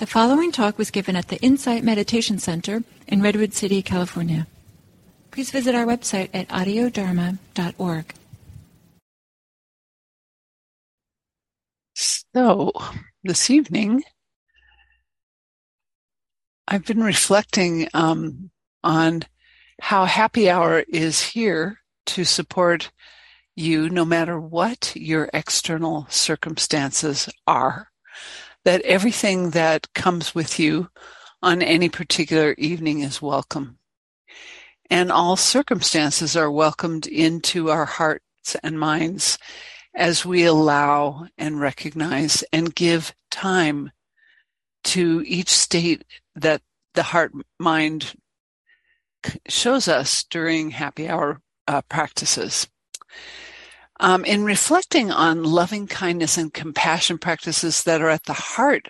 The following talk was given at the Insight Meditation Center in Redwood City, California. Please visit our website at audiodharma.org. So, this evening, I've been reflecting um, on how happy hour is here to support you no matter what your external circumstances are that everything that comes with you on any particular evening is welcome. And all circumstances are welcomed into our hearts and minds as we allow and recognize and give time to each state that the heart mind shows us during happy hour uh, practices. Um, in reflecting on loving kindness and compassion practices that are at the heart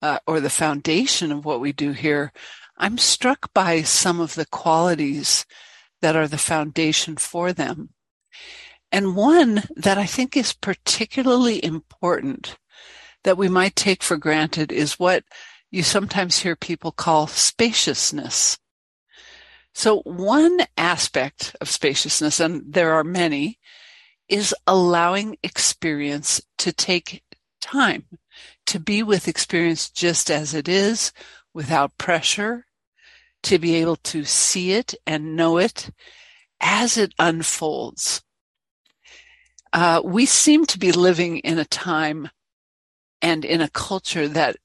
uh, or the foundation of what we do here, I'm struck by some of the qualities that are the foundation for them. And one that I think is particularly important that we might take for granted is what you sometimes hear people call spaciousness. So one aspect of spaciousness, and there are many, is allowing experience to take time, to be with experience just as it is, without pressure, to be able to see it and know it as it unfolds. Uh, we seem to be living in a time and in a culture that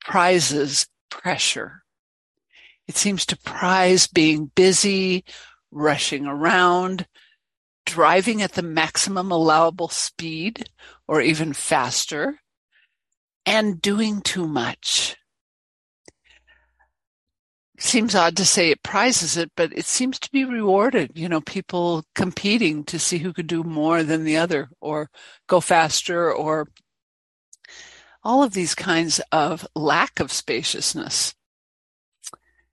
prizes pressure. It seems to prize being busy, rushing around, driving at the maximum allowable speed or even faster, and doing too much. Seems odd to say it prizes it, but it seems to be rewarded. You know, people competing to see who could do more than the other or go faster or all of these kinds of lack of spaciousness.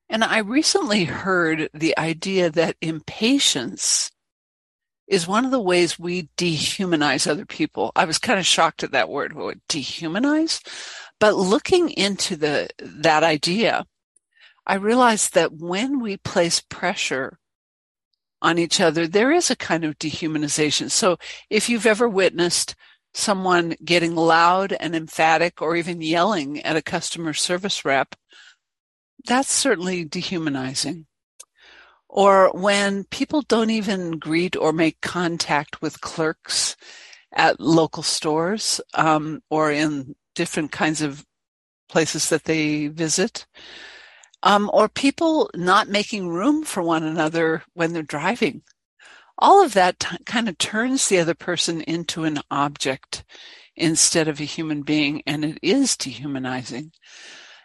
And I recently heard the idea that impatience is one of the ways we dehumanize other people. I was kind of shocked at that word, dehumanize? But looking into the, that idea, I realized that when we place pressure on each other, there is a kind of dehumanization. So if you've ever witnessed someone getting loud and emphatic or even yelling at a customer service rep, that's certainly dehumanizing or when people don't even greet or make contact with clerks at local stores um, or in different kinds of places that they visit, um, or people not making room for one another when they're driving. All of that t- kind of turns the other person into an object instead of a human being, and it is dehumanizing.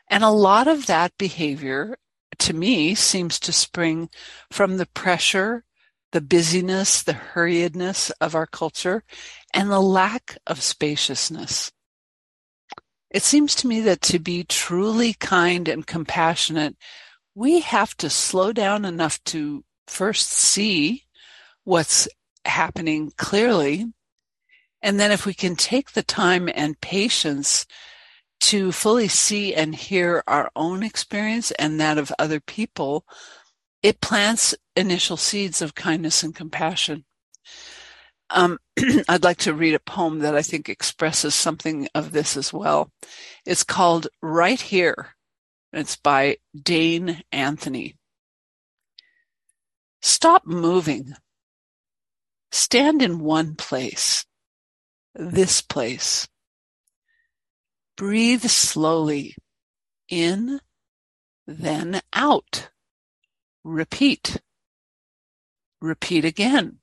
And a lot of that behavior to me seems to spring from the pressure, the busyness, the hurriedness of our culture, and the lack of spaciousness. It seems to me that to be truly kind and compassionate, we have to slow down enough to first see what's happening clearly. And then if we can take the time and patience to fully see and hear our own experience and that of other people, it plants initial seeds of kindness and compassion. Um, I'd like to read a poem that I think expresses something of this as well. It's called Right Here. It's by Dane Anthony. Stop moving. Stand in one place. This place. Breathe slowly in, then out. Repeat. Repeat again.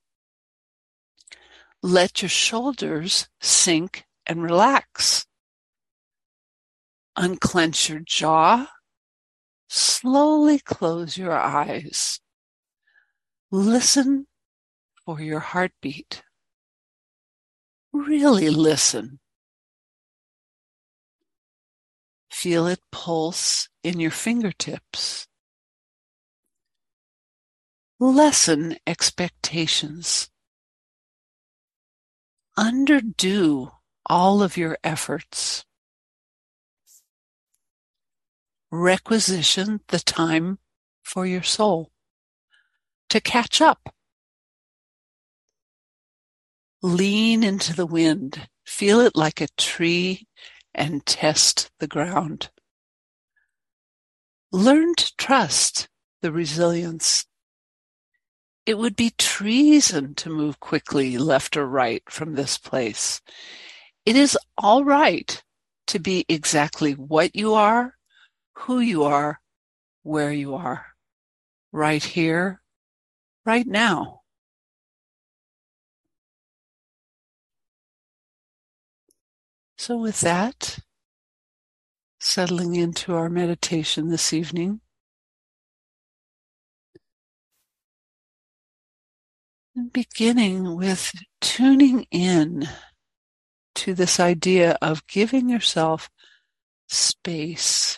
Let your shoulders sink and relax. Unclench your jaw. Slowly close your eyes. Listen for your heartbeat. Really listen. Feel it pulse in your fingertips. Lessen expectations. Underdo all of your efforts. requisition the time for your soul to catch up. Lean into the wind, feel it like a tree and test the ground. Learn to trust the resilience. It would be treason to move quickly left or right from this place. It is all right to be exactly what you are, who you are, where you are, right here, right now. So, with that, settling into our meditation this evening, and beginning with tuning in to this idea of giving yourself space.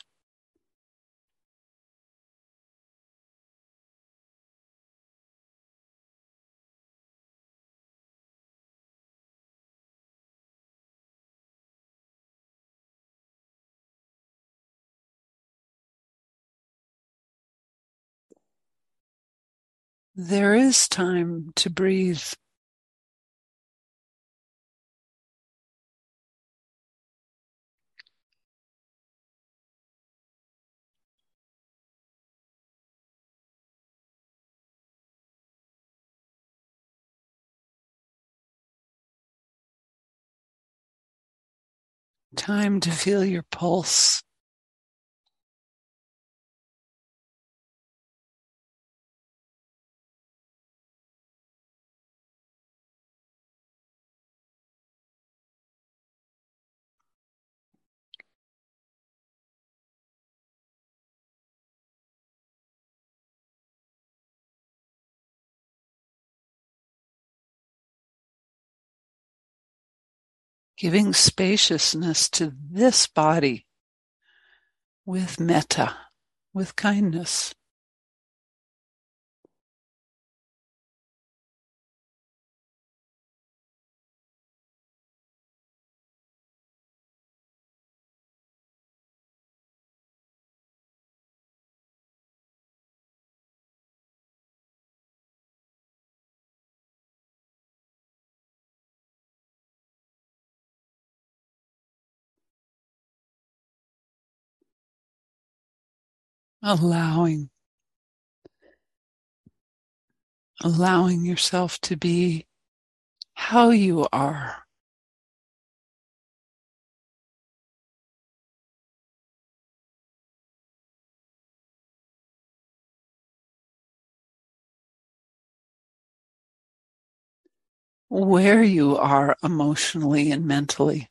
There is time to breathe. Time to feel your pulse. Giving spaciousness to this body with metta, with kindness. Allowing allowing yourself to be how you are. Where you are emotionally and mentally.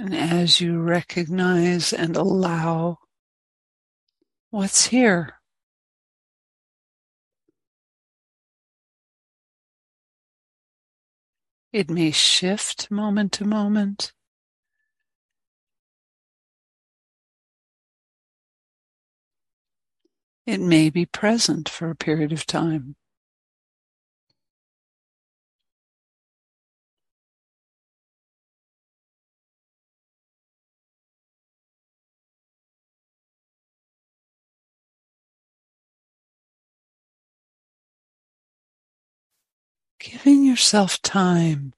And as you recognize and allow what's here, it may shift moment to moment. It may be present for a period of time. Giving yourself time.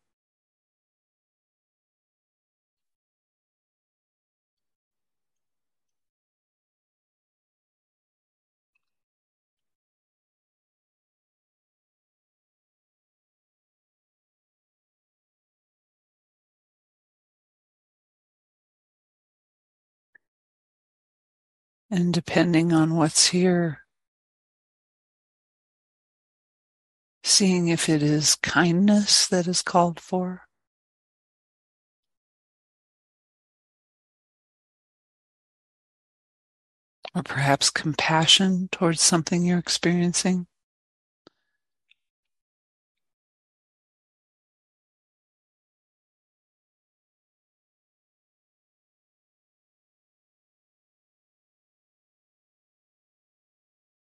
And depending on what's here, seeing if it is kindness that is called for. Or perhaps compassion towards something you're experiencing.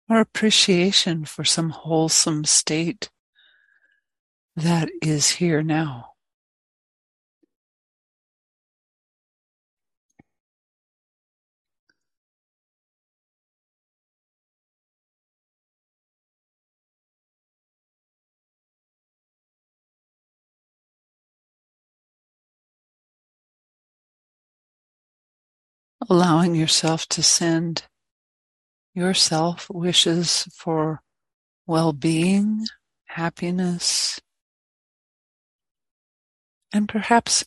Or appreciation for some wholesome state that is here now. Allowing yourself to send yourself wishes for well being, happiness, and perhaps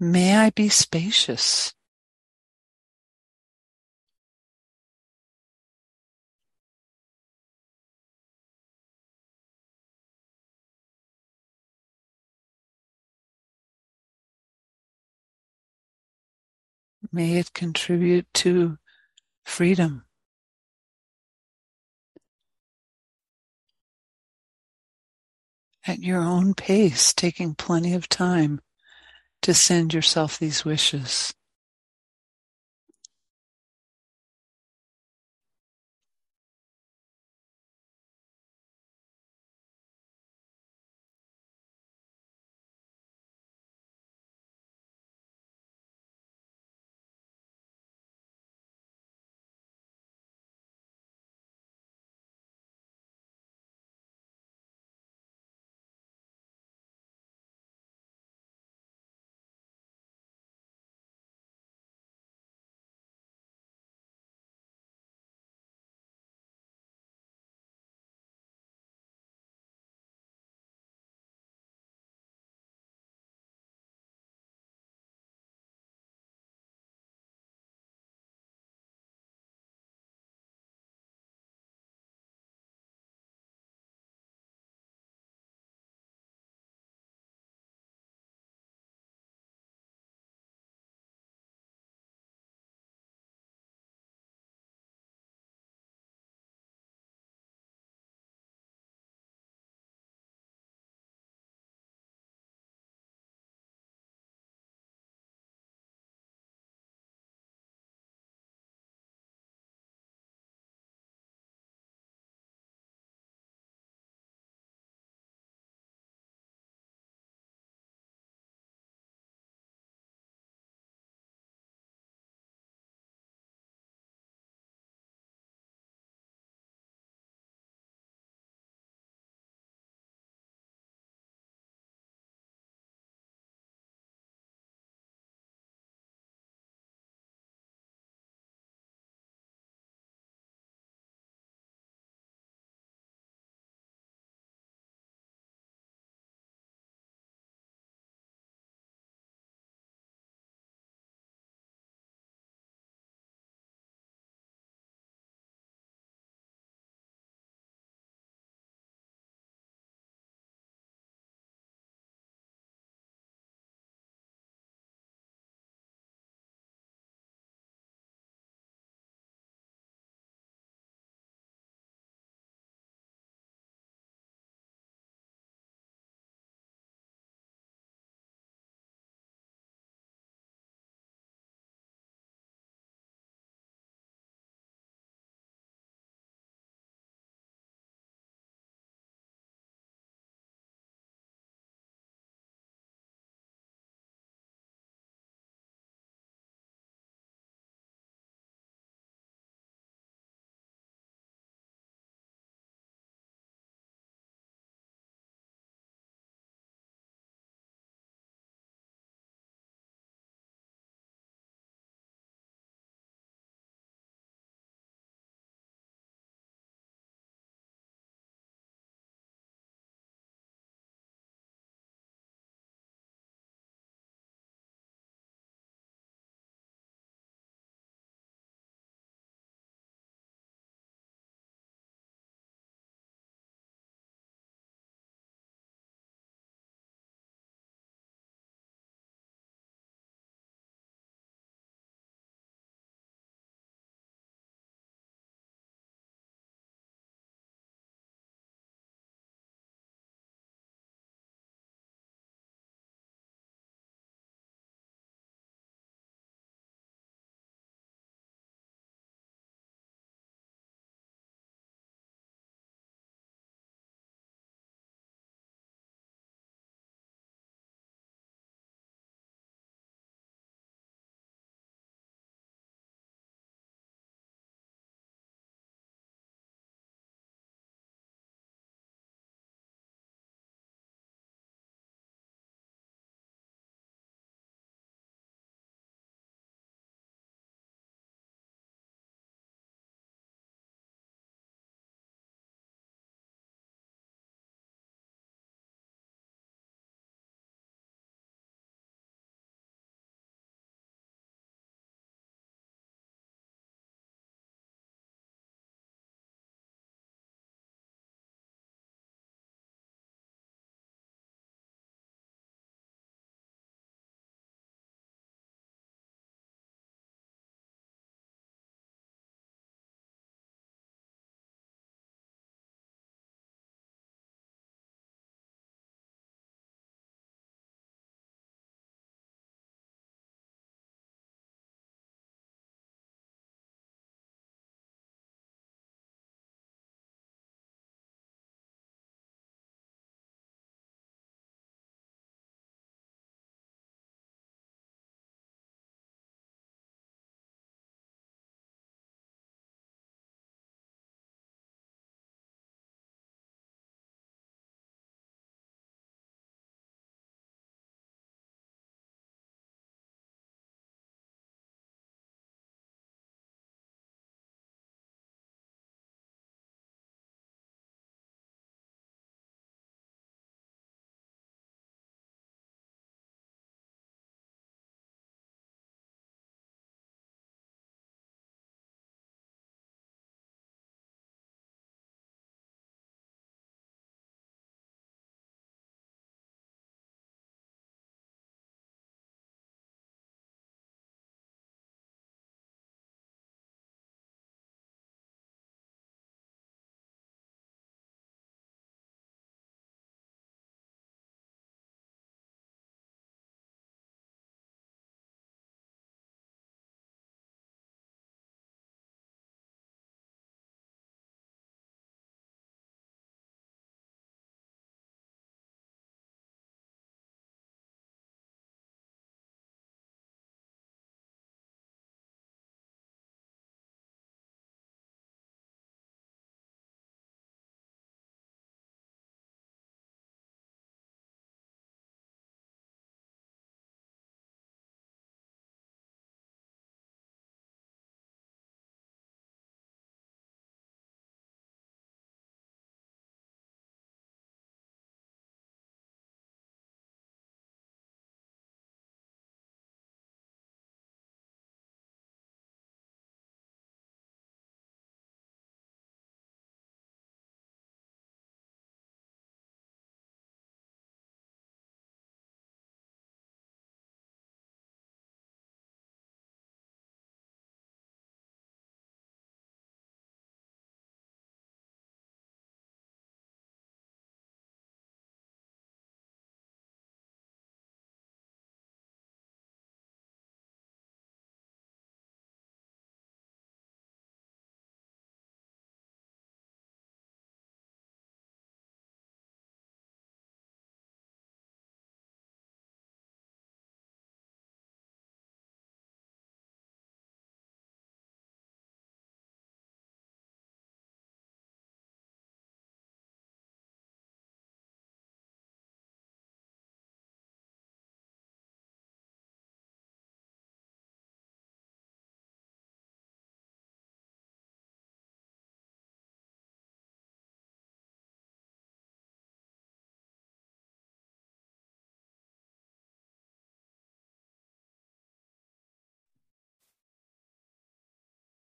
may I be spacious. May it contribute to freedom. At your own pace, taking plenty of time to send yourself these wishes.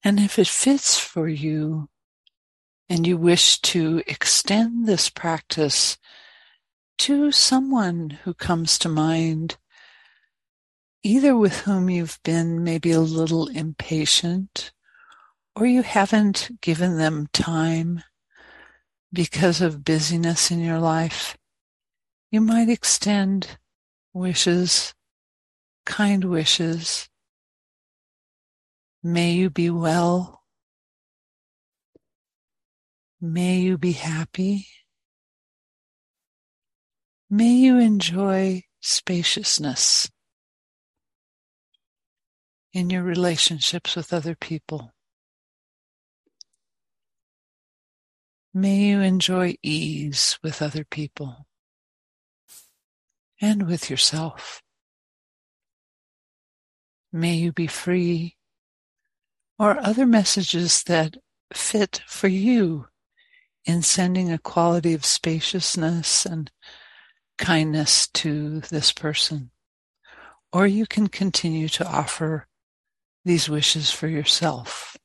And if it fits for you and you wish to extend this practice to someone who comes to mind, either with whom you've been maybe a little impatient or you haven't given them time because of busyness in your life, you might extend wishes, kind wishes. May you be well. May you be happy. May you enjoy spaciousness in your relationships with other people. May you enjoy ease with other people and with yourself. May you be free or other messages that fit for you in sending a quality of spaciousness and kindness to this person. Or you can continue to offer these wishes for yourself.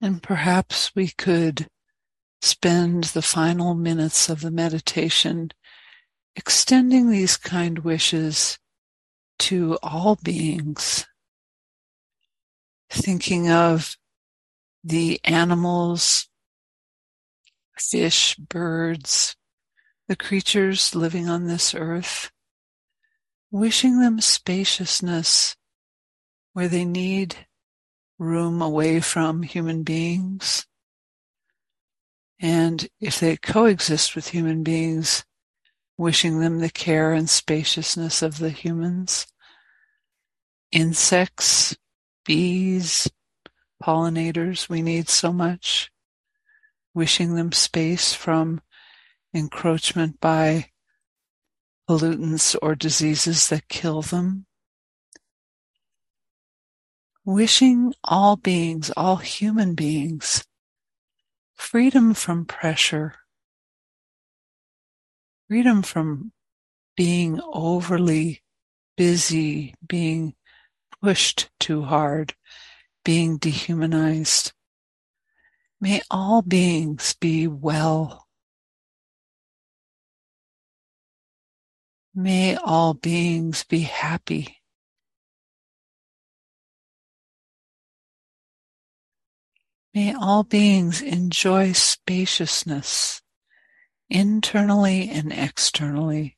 And perhaps we could spend the final minutes of the meditation extending these kind wishes to all beings, thinking of the animals, fish, birds, the creatures living on this earth, wishing them spaciousness where they need room away from human beings. And if they coexist with human beings, wishing them the care and spaciousness of the humans. Insects, bees, pollinators we need so much. Wishing them space from encroachment by pollutants or diseases that kill them. Wishing all beings, all human beings, freedom from pressure, freedom from being overly busy, being pushed too hard, being dehumanized. May all beings be well. May all beings be happy. May all beings enjoy spaciousness internally and externally.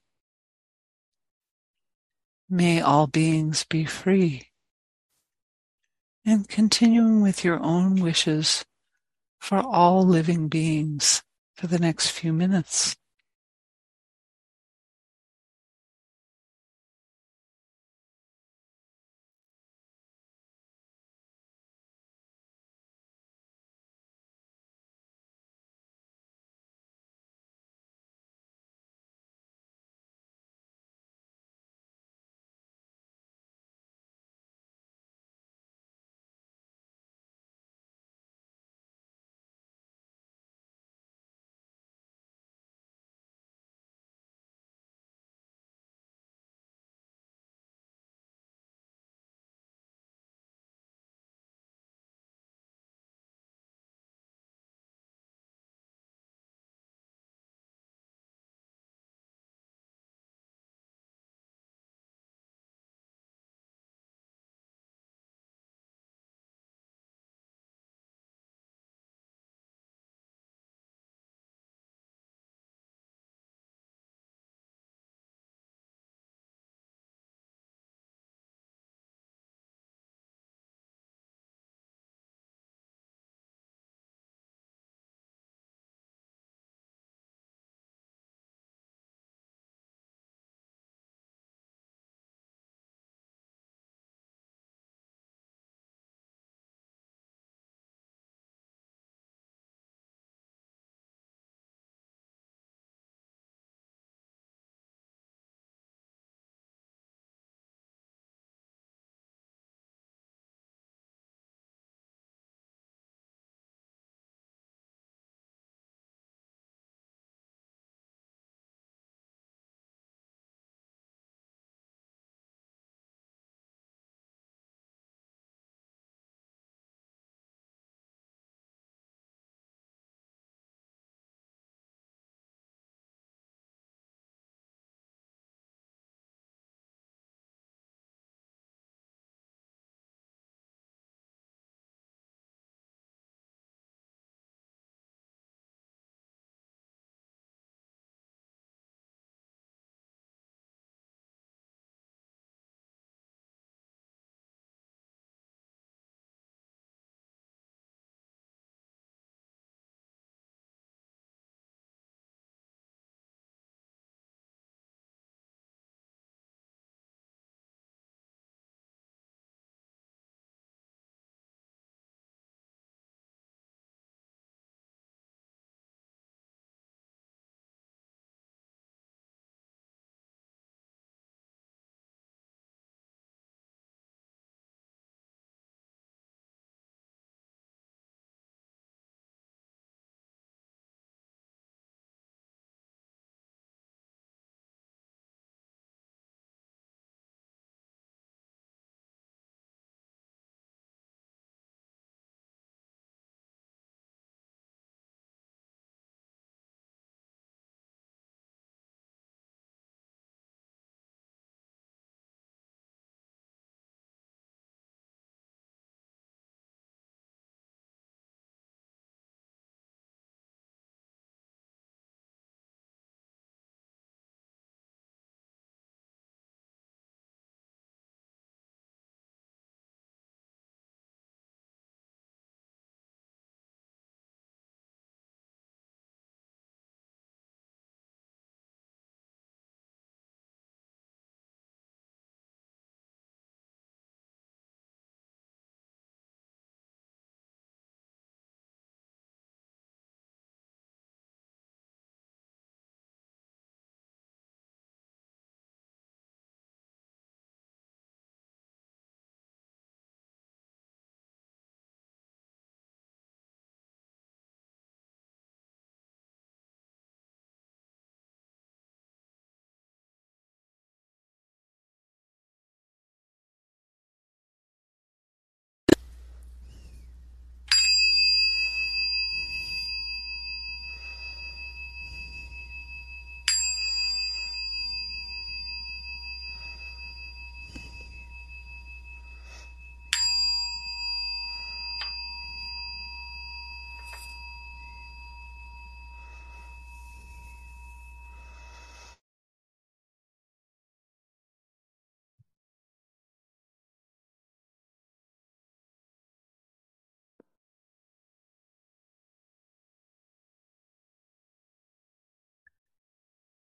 May all beings be free. And continuing with your own wishes for all living beings for the next few minutes.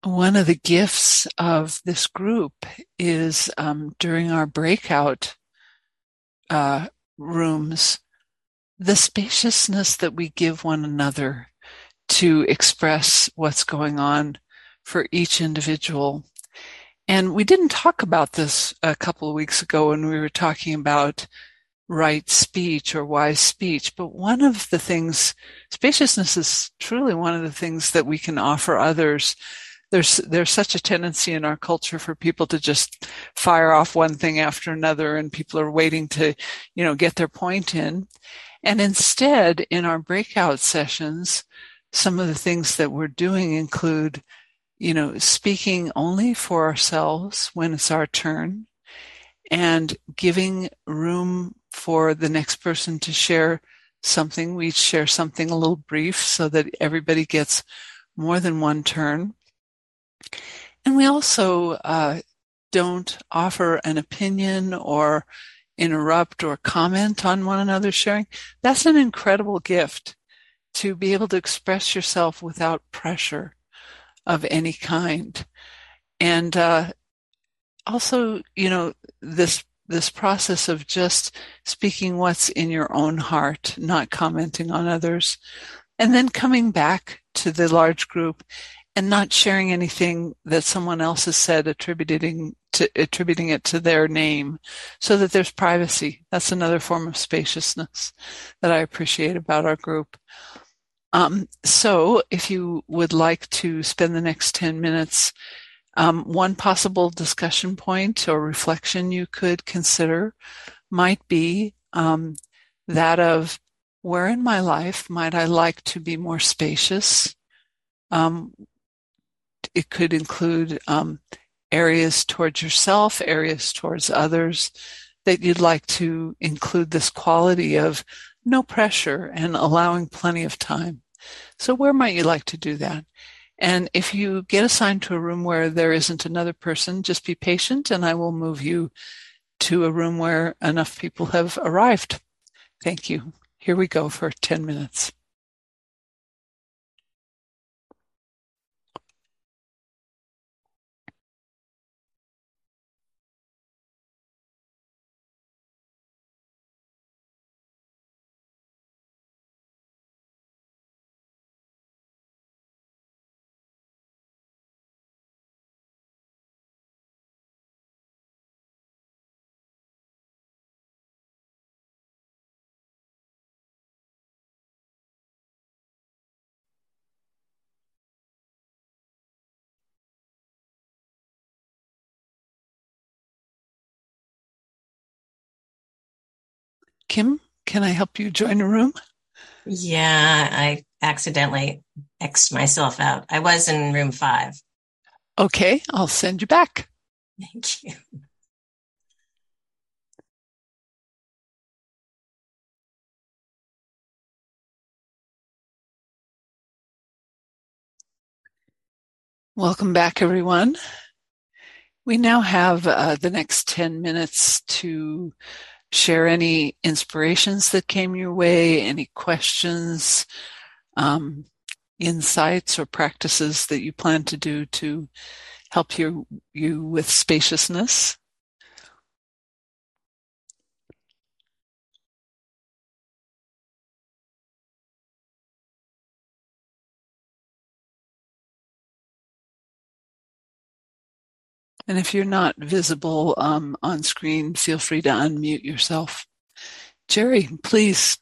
One of the gifts of this group is um, during our breakout uh, rooms, the spaciousness that we give one another to express what's going on for each individual. And we didn't talk about this a couple of weeks ago when we were talking about right speech or wise speech. But one of the things, spaciousness is truly one of the things that we can offer others. There's, there's such a tendency in our culture for people to just fire off one thing after another and people are waiting to, you know, get their point in. And instead, in our breakout sessions, some of the things that we're doing include, you know, speaking only for ourselves when it's our turn and giving room for the next person to share something. We share something a little brief so that everybody gets more than one turn. And we also uh, don't offer an opinion or interrupt or comment on one another's sharing. That's an incredible gift to be able to express yourself without pressure of any kind. And uh, also, you know, this this process of just speaking what's in your own heart, not commenting on others, and then coming back to the large group and not sharing anything that someone else has said, attributing to attributing it to their name, so that there's privacy. That's another form of spaciousness that I appreciate about our group. Um, so, if you would like to spend the next ten minutes um, one possible discussion point or reflection you could consider might be um, that of where in my life might I like to be more spacious? Um, it could include um, areas towards yourself, areas towards others that you'd like to include this quality of no pressure and allowing plenty of time. So where might you like to do that? And if you get assigned to a room where there isn't another person, just be patient and I will move you to a room where enough people have arrived. Thank you. Here we go for 10 minutes. Kim, can I help you join a room? Yeah, I accidentally X'd myself out. I was in room five. Okay, I'll send you back. Thank you. Welcome back, everyone. We now have uh, the next 10 minutes to share any inspirations that came your way, any questions, um, insights, or practices that you plan to do to help you, you with spaciousness. And if you're not visible um, on screen, feel free to unmute yourself. Jerry, please.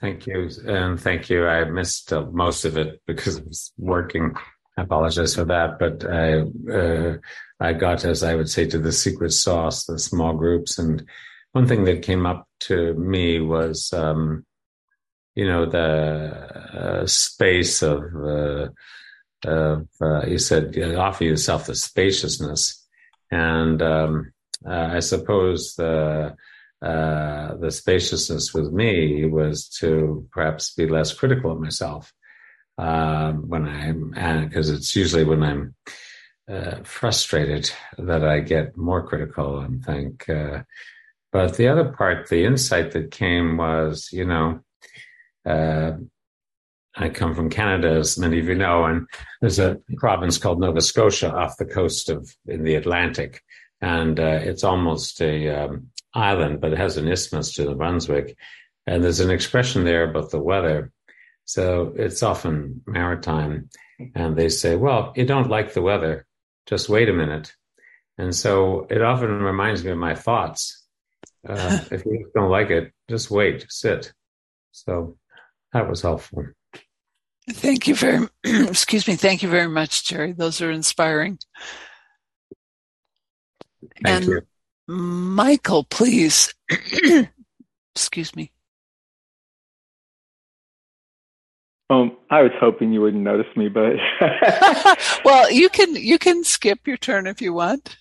Thank you. And thank you. I missed uh, most of it because I was working. I apologize for that. But I, uh, I got, as I would say, to the secret sauce, the small groups. And one thing that came up to me was, um, you know, the uh, space of, uh, uh, you said offer yourself the spaciousness, and um, uh, I suppose the uh, the spaciousness with me was to perhaps be less critical of myself um, when I'm because it's usually when I'm uh, frustrated that I get more critical and think. Uh, but the other part, the insight that came was, you know. I come from Canada, as many of you know, and there's a province called Nova Scotia off the coast of in the Atlantic, and uh, it's almost a um, island, but it has an isthmus to the Brunswick, and there's an expression there about the weather. So it's often maritime, and they say, "Well, you don't like the weather, just wait a minute." And so it often reminds me of my thoughts. Uh, if you don't like it, just wait, sit. So that was helpful. Thank you very, excuse me. Thank you very much, Jerry. Those are inspiring. Thank and you. Michael, please. excuse me. Um, I was hoping you wouldn't notice me, but well, you can you can skip your turn if you want.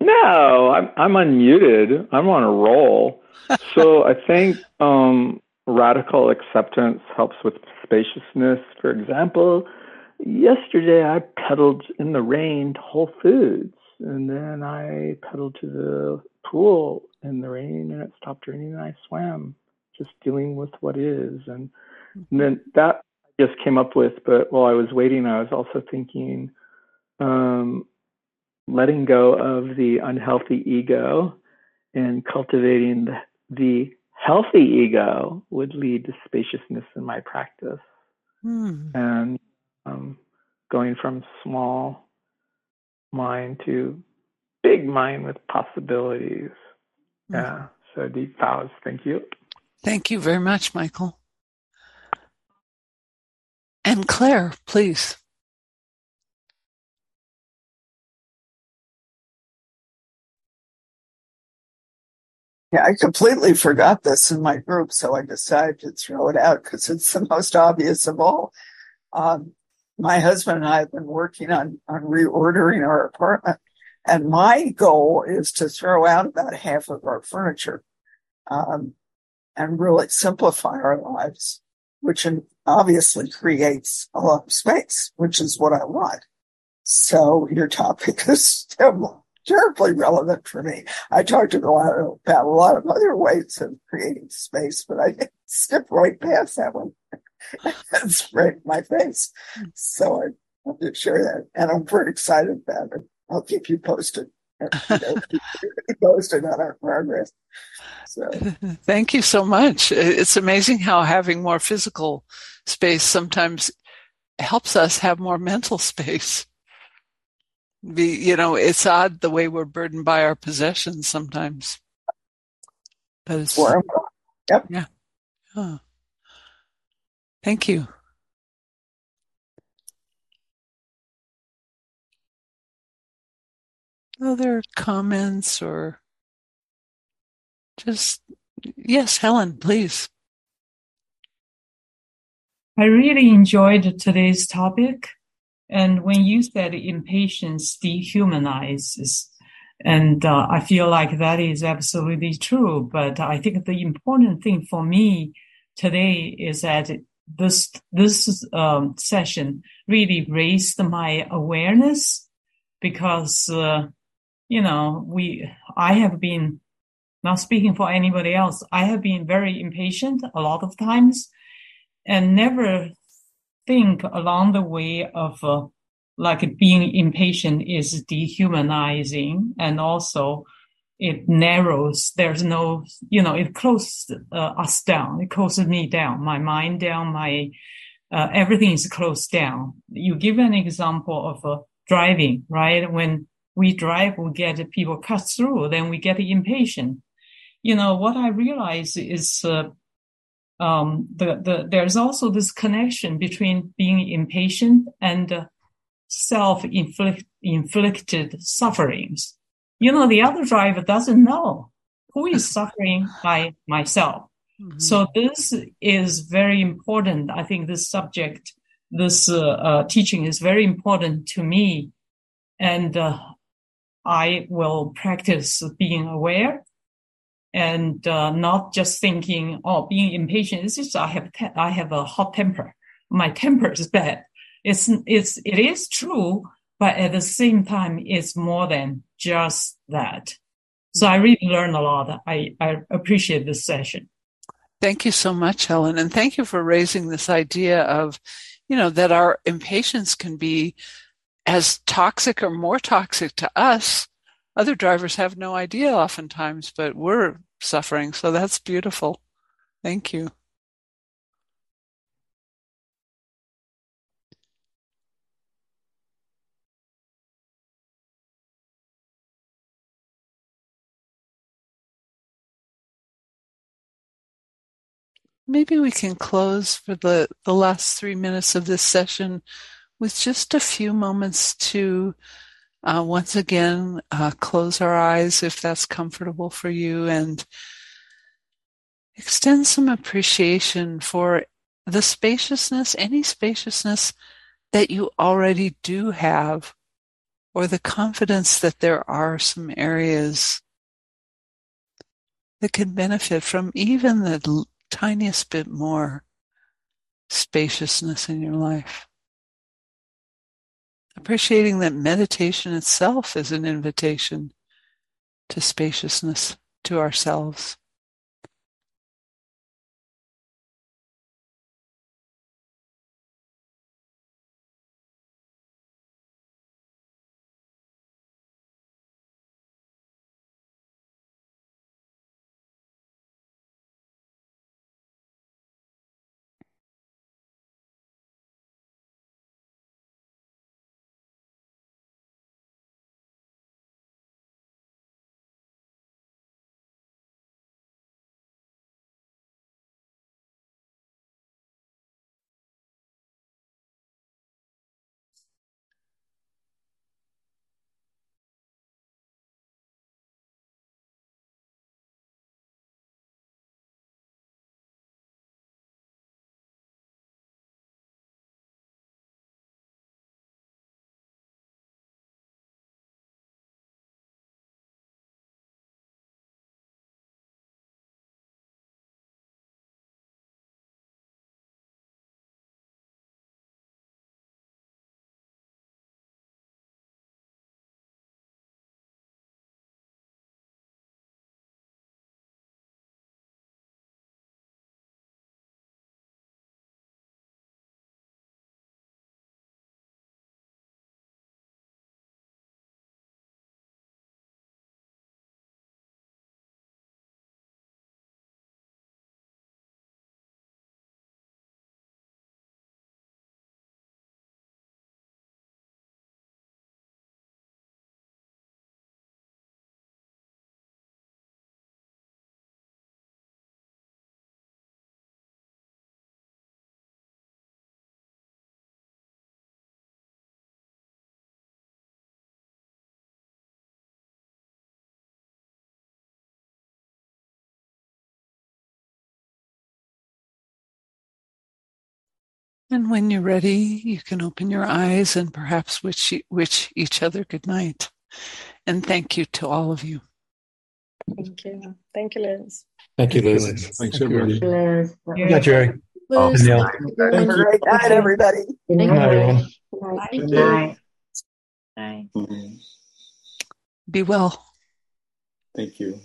no, I'm I'm unmuted. I'm on a roll. So I think um, radical acceptance helps with spaciousness. For example, yesterday I pedaled in the rain to Whole Foods, and then I pedaled to the pool in the rain, and it stopped raining, and I swam, just dealing with what is. And, and then that I just came up with, but while I was waiting, I was also thinking, um, letting go of the unhealthy ego and cultivating the, the healthy ego would lead to spaciousness in my practice Hmm. and um, going from small mind to big mind with possibilities. Hmm. Yeah. So deep bows. Thank you. Thank you very much, Michael. And Claire, please. Yeah, I completely forgot this in my group, so I decided to throw it out because it's the most obvious of all. Um, my husband and I have been working on, on reordering our apartment, and my goal is to throw out about half of our furniture um, and really simplify our lives, which obviously creates a lot of space, which is what I want. So your topic is terribly relevant for me. I talked a lot about a lot of other ways of creating space, but I skipped right past that one and sprayed my face. So I wanted to share that, and I'm very excited about it. I'll keep you posted. You know, keep you posted on our progress. So Thank you so much. It's amazing how having more physical space sometimes helps us have more mental space. Be, you know, it's odd the way we're burdened by our possessions sometimes. But it's, where I'm Yep. Yeah. Huh. Thank you. Other comments or just, yes, Helen, please. I really enjoyed today's topic. And when you said impatience dehumanizes, and uh, I feel like that is absolutely true. But I think the important thing for me today is that this this um, session really raised my awareness because uh, you know we I have been not speaking for anybody else. I have been very impatient a lot of times and never think along the way of uh, like being impatient is dehumanizing and also it narrows there's no you know it closes uh, us down. It closes me down my mind down my uh, everything is closed down. You give an example of uh, driving right? When we drive we get people cut through then we get impatient. You know what i realize is uh, um, the, the, there's also this connection between being impatient and uh, self-inflicted sufferings. You know, the other driver doesn't know who is suffering by myself. Mm-hmm. So this is very important. I think this subject, this uh, uh, teaching is very important to me. And uh, I will practice being aware and uh, not just thinking, oh, being impatient is just I have te- I have a hot temper. My temper is bad. It's it's it is true, but at the same time, it's more than just that. So I really learned a lot. I I appreciate this session. Thank you so much, Helen. And thank you for raising this idea of, you know, that our impatience can be as toxic or more toxic to us. Other drivers have no idea oftentimes, but we're suffering. So that's beautiful. Thank you. Maybe we can close for the, the last three minutes of this session with just a few moments to uh, once again uh, close our eyes if that's comfortable for you and extend some appreciation for the spaciousness, any spaciousness that you already do have, or the confidence that there are some areas that can benefit from even the tiniest bit more spaciousness in your life. Appreciating that meditation itself is an invitation to spaciousness to ourselves. And when you're ready, you can open your eyes and perhaps wish, wish each other good night. And thank you to all of you. Thank you. Thank you, Liz. Thank you, Liz. Thanks, everybody. Liz. Yeah, Jerry. And Neil. Have a great night, everybody. Good night, everyone. Good night. Bye. Mhm. Be well. Thank you.